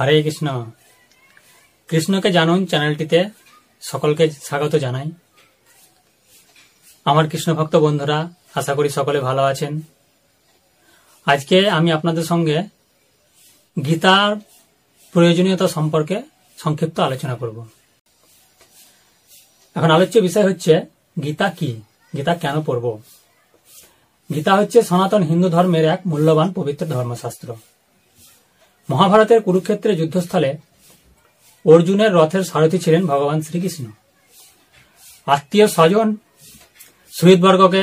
হরে কৃষ্ণ। কৃষ্ণকে জানুন চ্যানেলটিতে। সকলকে স্বাগত জানাই। আমার কৃষ্ণ ভক্ত বন্ধুরা, আশা করি সকলে ভালো আছেন। আজকে আমি আপনাদের সঙ্গে গীতার প্রয়োজনীয়তা সম্পর্কে সংক্ষিপ্ত আলোচনা করব। এখন আলোচ্য বিষয় হচ্ছে, গীতা কি? গীতা কেন পড়ব? গীতা হচ্ছে সনাতন হিন্দু ধর্মের এক মূল্যবান পবিত্র ধর্মশাস্ত্র। মহাভারতের কুরুক্ষেত্রের যুদ্ধস্থলে অর্জুনের রথের সারথি ছিলেন ভগবান শ্রীকৃষ্ণ। আত্মীয় স্বজন শহীদবর্গকে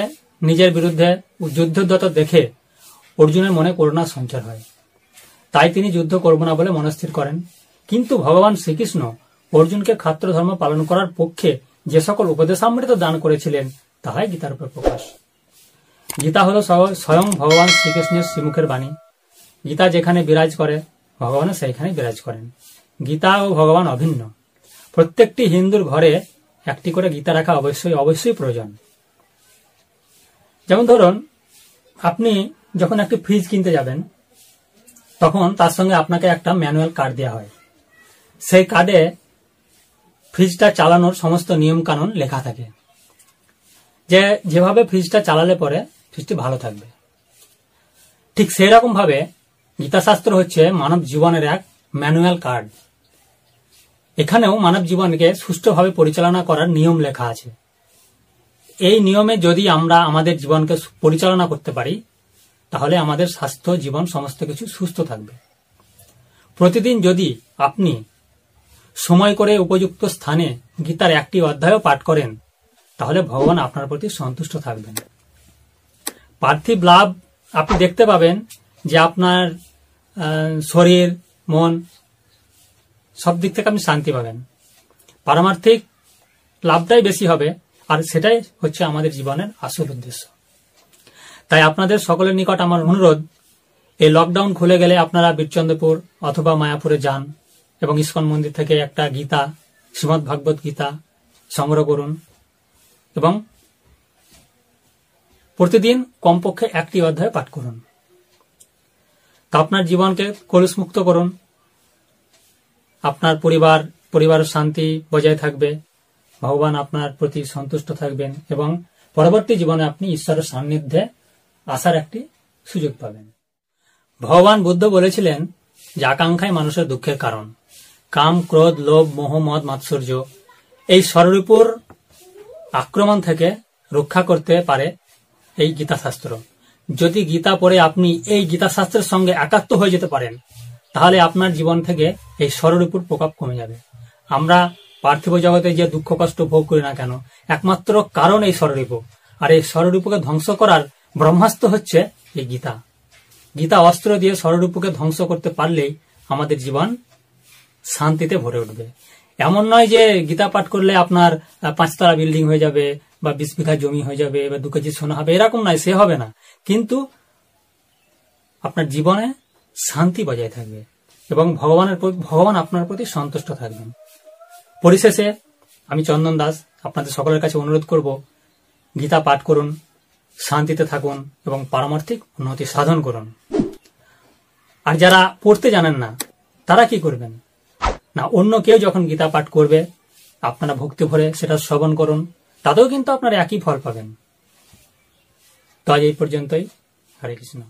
নিজের বিরুদ্ধে যুদ্ধদত দেখে অর্জুনের মনে করুণা সঞ্চার হয়। তাই তিনি যুদ্ধ করব না বলে মনস্থির করেন। কিন্তু ভগবান শ্রীকৃষ্ণ অর্জুনকে খাত্র ধর্ম পালন করার পক্ষে যে সকল উপদেশামৃত দান করেছিলেন, তাহাই গীতার উপর প্রকাশ। গীতা হল স্বয়ং ভগবান শ্রীকৃষ্ণের শ্রীমুখের বাণী। গীতা যেখানে বিরাজ করে ভগবানও সেইখানে বিরাজ করেন। গীতা ও ভগবান অভিন্ন। প্রত্যেকটি হিন্দুর ঘরে একটি করে গীতা রাখা অবশ্যই অবশ্যই প্রয়োজন। যেমন ধরুন, আপনি যখন একটি ফ্রিজ কিনতে যাবেন, তখন তার সঙ্গে আপনাকে একটা ম্যানুয়াল কার্ড দেওয়া হয়। সেই কার্ডে ফ্রিজটা চালানোর সমস্ত নিয়ম কানুন লেখা থাকে। যে, যেভাবে ফ্রিজটা চালালে পরে ফ্রিজটি ভালো থাকবে। ঠিক সেই রকম ভাবে গীতাশাস্ত্র হচ্ছে মানব জীবনের এক ম্যানুয়াল কার্ড। এখানেও মানব জীবনকে সুষ্ঠুভাবে পরিচালনা করার নিয়ম লেখা আছে। এই নিয়মে যদি আমরা আমাদের জীবনকে পরিচালনা করতে পারি, তাহলে আমাদের স্বাস্থ্য, জীবন সমস্ত কিছু সুস্থ থাকবে। প্রতিদিন যদি আপনি সময় করে উপযুক্ত স্থানে গীতার একটি অধ্যায়ও পাঠ করেন, তাহলে ভগবান আপনার প্রতি সন্তুষ্ট থাকবেন। পার্থিব লাভ আপনি দেখতে পাবেন যে আপনার শরীর, মন, সব দিক থেকে আপনি শান্তি পাবেন। পারমার্থিক লাভটাই বেশি হবে, আর সেটাই হচ্ছে আমাদের জীবনের আসল উদ্দেশ্য। তাই আপনাদের সকলের নিকট আমার অনুরোধ, এই লকডাউন খুলে গেলে আপনারা বীরচন্দ্রপুর অথবা মায়াপুরে যান এবং ইস্কন মন্দির থেকে একটা গীতা, শ্রীমদ ভাগবত গীতা সংগ্রহ করুন এবং প্রতিদিন কমপক্ষে একটি অধ্যায় পাঠ করুন। আপনার জীবনকে কলুষমুক্ত করুন আপনার পরিবার, পরিবারের শান্তি বজায় থাকবে। ভগবান আপনার প্রতি সন্তুষ্ট থাকবেন এবং পরবর্তী জীবনে আপনি ঈশ্বরের সান্নিধ্যে আসার একটি সুযোগ পাবেন। ভগবান বুদ্ধ বলেছিলেন যে আকাঙ্ক্ষাই মানুষের দুঃখের কারণ। কাম, ক্রোধ, লোভ, মোহ, মদ, মাৎসর্য এই স্বরূপুর আক্রমণ থেকে রক্ষা করতে পারে এই গীতাশাস্ত্র। যদি গীতা পড়ে আপনি এই গীতাশাস্ত্রের সঙ্গে একাত্ম হয়ে যেতে পারেন, তাহলে আপনার জীবন থেকে এই স্বরূপুর প্রভাব কমে যাবে। আমরা পার্থিব জগতে যে দুঃখ কষ্ট ভোগ করি না কেন, একমাত্র কারণ এই স্বরূপ আর এই স্বরূপকে ধ্বংস করার ব্রহ্মাস্ত্র হচ্ছে এই গীতা। গীতা অস্ত্র দিয়ে স্বরূপকে ধ্বংস করতে পারলেই আমাদের জীবন শান্তিতে ভরে উঠবে। এমন নয় যে গীতা পাঠ করলে আপনার পাঁচতলা বিল্ডিং হয়ে যাবে বা বিশ বিঘা জমি হয়ে যাবে বা দু কেজি সোনা হবে, এরকম নয়, সে হবে না। কিন্তু আপনার জীবনে শান্তি বজায় থাকবে এবং ভগবানের ভগবান আপনার প্রতি সন্তুষ্ট থাকবেন। পরিশেষে আমি চন্দন দাস, আপনাদের সকলের কাছে অনুরোধ করব, গীতা পাঠ করুন, শান্তিতে থাকুন এবং পারমার্থিক উন্নতি সাধন করুন। আর যারা পড়তে জানেন না, তারা কি করবেন? না, অন্য কেউ যখন গীতা পাঠ করবে, আপনারা ভক্তি ভরে সেটা শ্রবণ করুন, তাতেও কিন্তু আপনারা একই ফল পাবেন। তো আজ এই পর্যন্তই। হরে কৃষ্ণ।